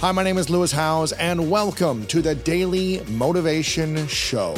Hi, my name is Lewis Howes, and welcome to the Daily Motivation Show.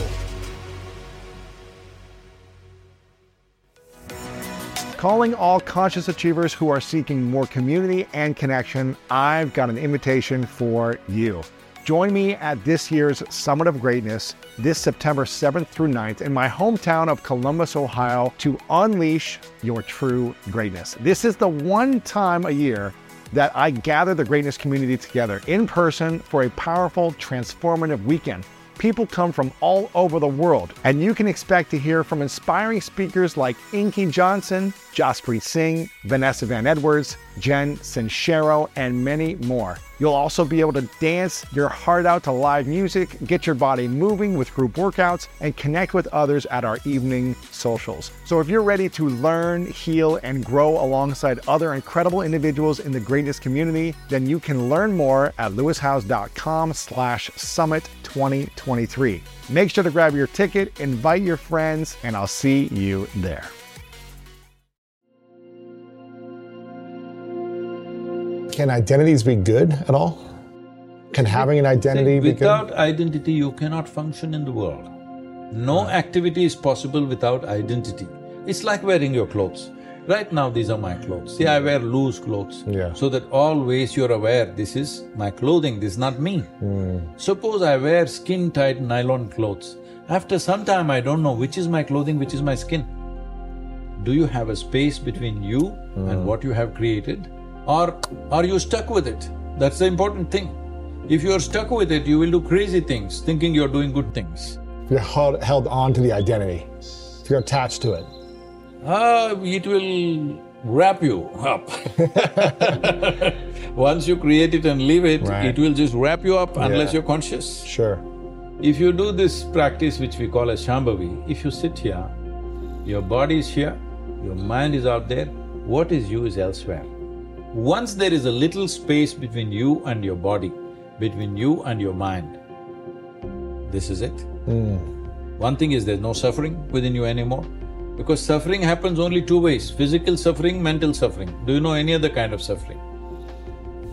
Calling all conscious achievers who are seeking more community and connection, I've got an invitation for you. Join me at this year's Summit of Greatness this September 7th through 9th in my hometown of Columbus, Ohio to unleash your true greatness. This is the one time a year that I gather the greatness community together in person for a powerful, transformative weekend. People come from all over the world, and you can expect to hear from inspiring speakers like Inky Johnson, Jaspreet Singh, Vanessa Van Edwards, Jen Sincero, and many more. You'll also be able to dance your heart out to live music, get your body moving with group workouts, and connect with others at our evening socials. So if you're ready to learn, heal, and grow alongside other incredible individuals in the greatness community, then you can learn more at lewishowes.com slash summit 2023. Make sure to grab your ticket, invite your friends, and I'll see you there. Can identities be good at all? Can having an identity See, without good? identity, you cannot function in the world. No activity is possible without identity. It's like wearing your clothes. Right now, these are my clothes. See, I wear loose clothes. Yeah. So that always you're aware, this is my clothing, this is not me. Hmm. Suppose I wear skin-tight nylon clothes. After some time, I don't know which is my clothing, which is my skin. Do you have a space between you Hmm. and what you have created? Or are you stuck with it? That's the important thing. If you're stuck with it, you will do crazy things, thinking you're doing good things. If you're held, held on to the identity, if you're attached to it. Ah, it will wrap you up. Once you create it and leave it, Right. it will just wrap you up unless Yeah. you're conscious. Sure. If you do this practice which we call as Shambhavi, if you sit here, your body is here, your mind is out there, what is you is elsewhere. Once there is a little space between you and your body, between you and your mind, this is it. Hmm. One thing is there's no suffering within you anymore, because suffering happens only two ways, physical suffering, mental suffering. Do you know any other kind of suffering?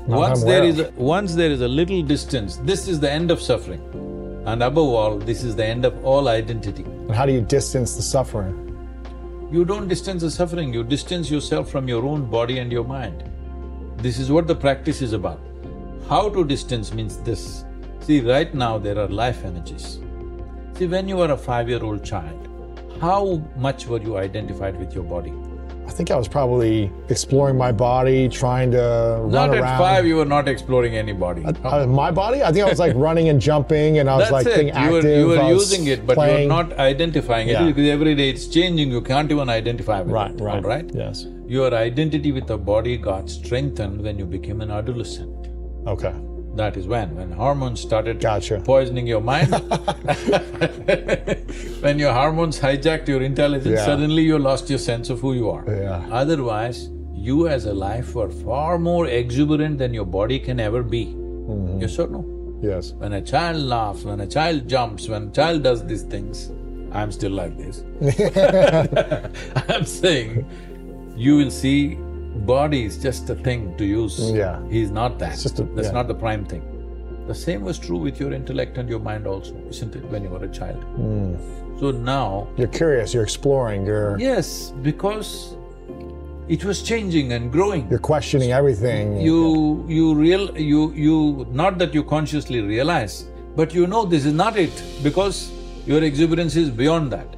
Not Once there is, a, once there is a little distance, this is the end of suffering. And above all, this is the end of all identity. And how do you distance the suffering? You don't distance the suffering, you distance yourself from your own body and your mind. This is what the practice is about. How to distance means this. See, right now there are life energies. See, when you were a five-year-old child, how much were you identified with your body? I think I was probably exploring my body, trying to Not run around. Not at five, you were not exploring any body. Uh, my body? I think I was like running and jumping, and I was That's like it. being You active. were, you were using it, but you were not identifying Yeah. it because every day it's changing. You can't even identify with Right, it. right. All right. Yes. Your identity with the body got strengthened when you became an adolescent. Okay. That is when, when hormones started Gotcha. poisoning your mind. when your hormones hijacked your intelligence, Yeah. suddenly you lost your sense of who you are. Yeah. Otherwise, you as a life were far more exuberant than your body can ever be. Mm-hmm. Yes or no? Yes. When a child laughs, when a child jumps, when a child does these things, I'm still like this. I'm saying, you will see body is just a thing to use. Yeah. He's not that. A- That's yeah. not the prime thing. The same was true with your intellect and your mind also, isn't it, when you were a child? Hmm. So now, You're curious. You're exploring. You're yes, because it was changing and growing. you're questioning everything. You… you real… you… you… not that you consciously realize, but you know this is not it because your exuberance is beyond that.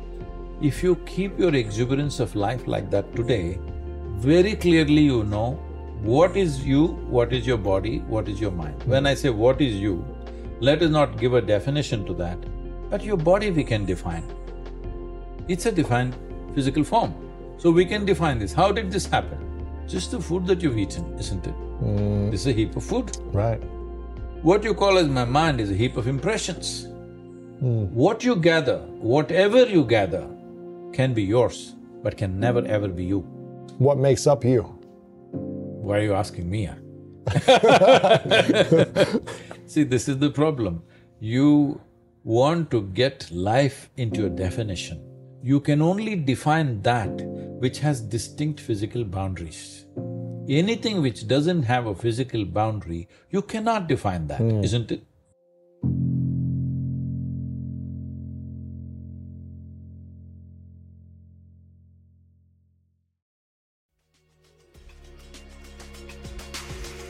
If you keep your exuberance of life like that today, very clearly you know what is you, what is your body, what is your mind. When I say what is you, let us not give a definition to that, but your body we can define. It's a defined physical form. So we can define this. How did this happen? Just the food that you've eaten, isn't it? Mm, This is a heap of food. right. What you call as my mind is a heap of impressions. Mm. What you gather, whatever you gather, can be yours, but can never ever be you. What makes up you? Why are you asking me? See, this is the problem. You want to get life into a definition. You can only define that which has distinct physical boundaries. Anything which doesn't have a physical boundary, you cannot define that, hmm. not it?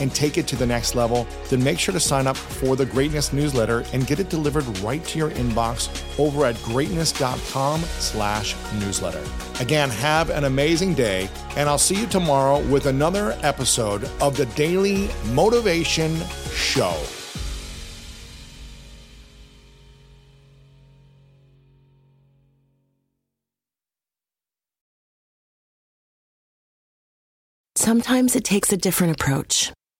and take it to the next level, then make sure to sign up for the Greatness newsletter and get it delivered right to your inbox over at greatness.com slash newsletter. Again, have an amazing day, and I'll see you tomorrow with another episode of the Daily Motivation Show. Sometimes it takes a different approach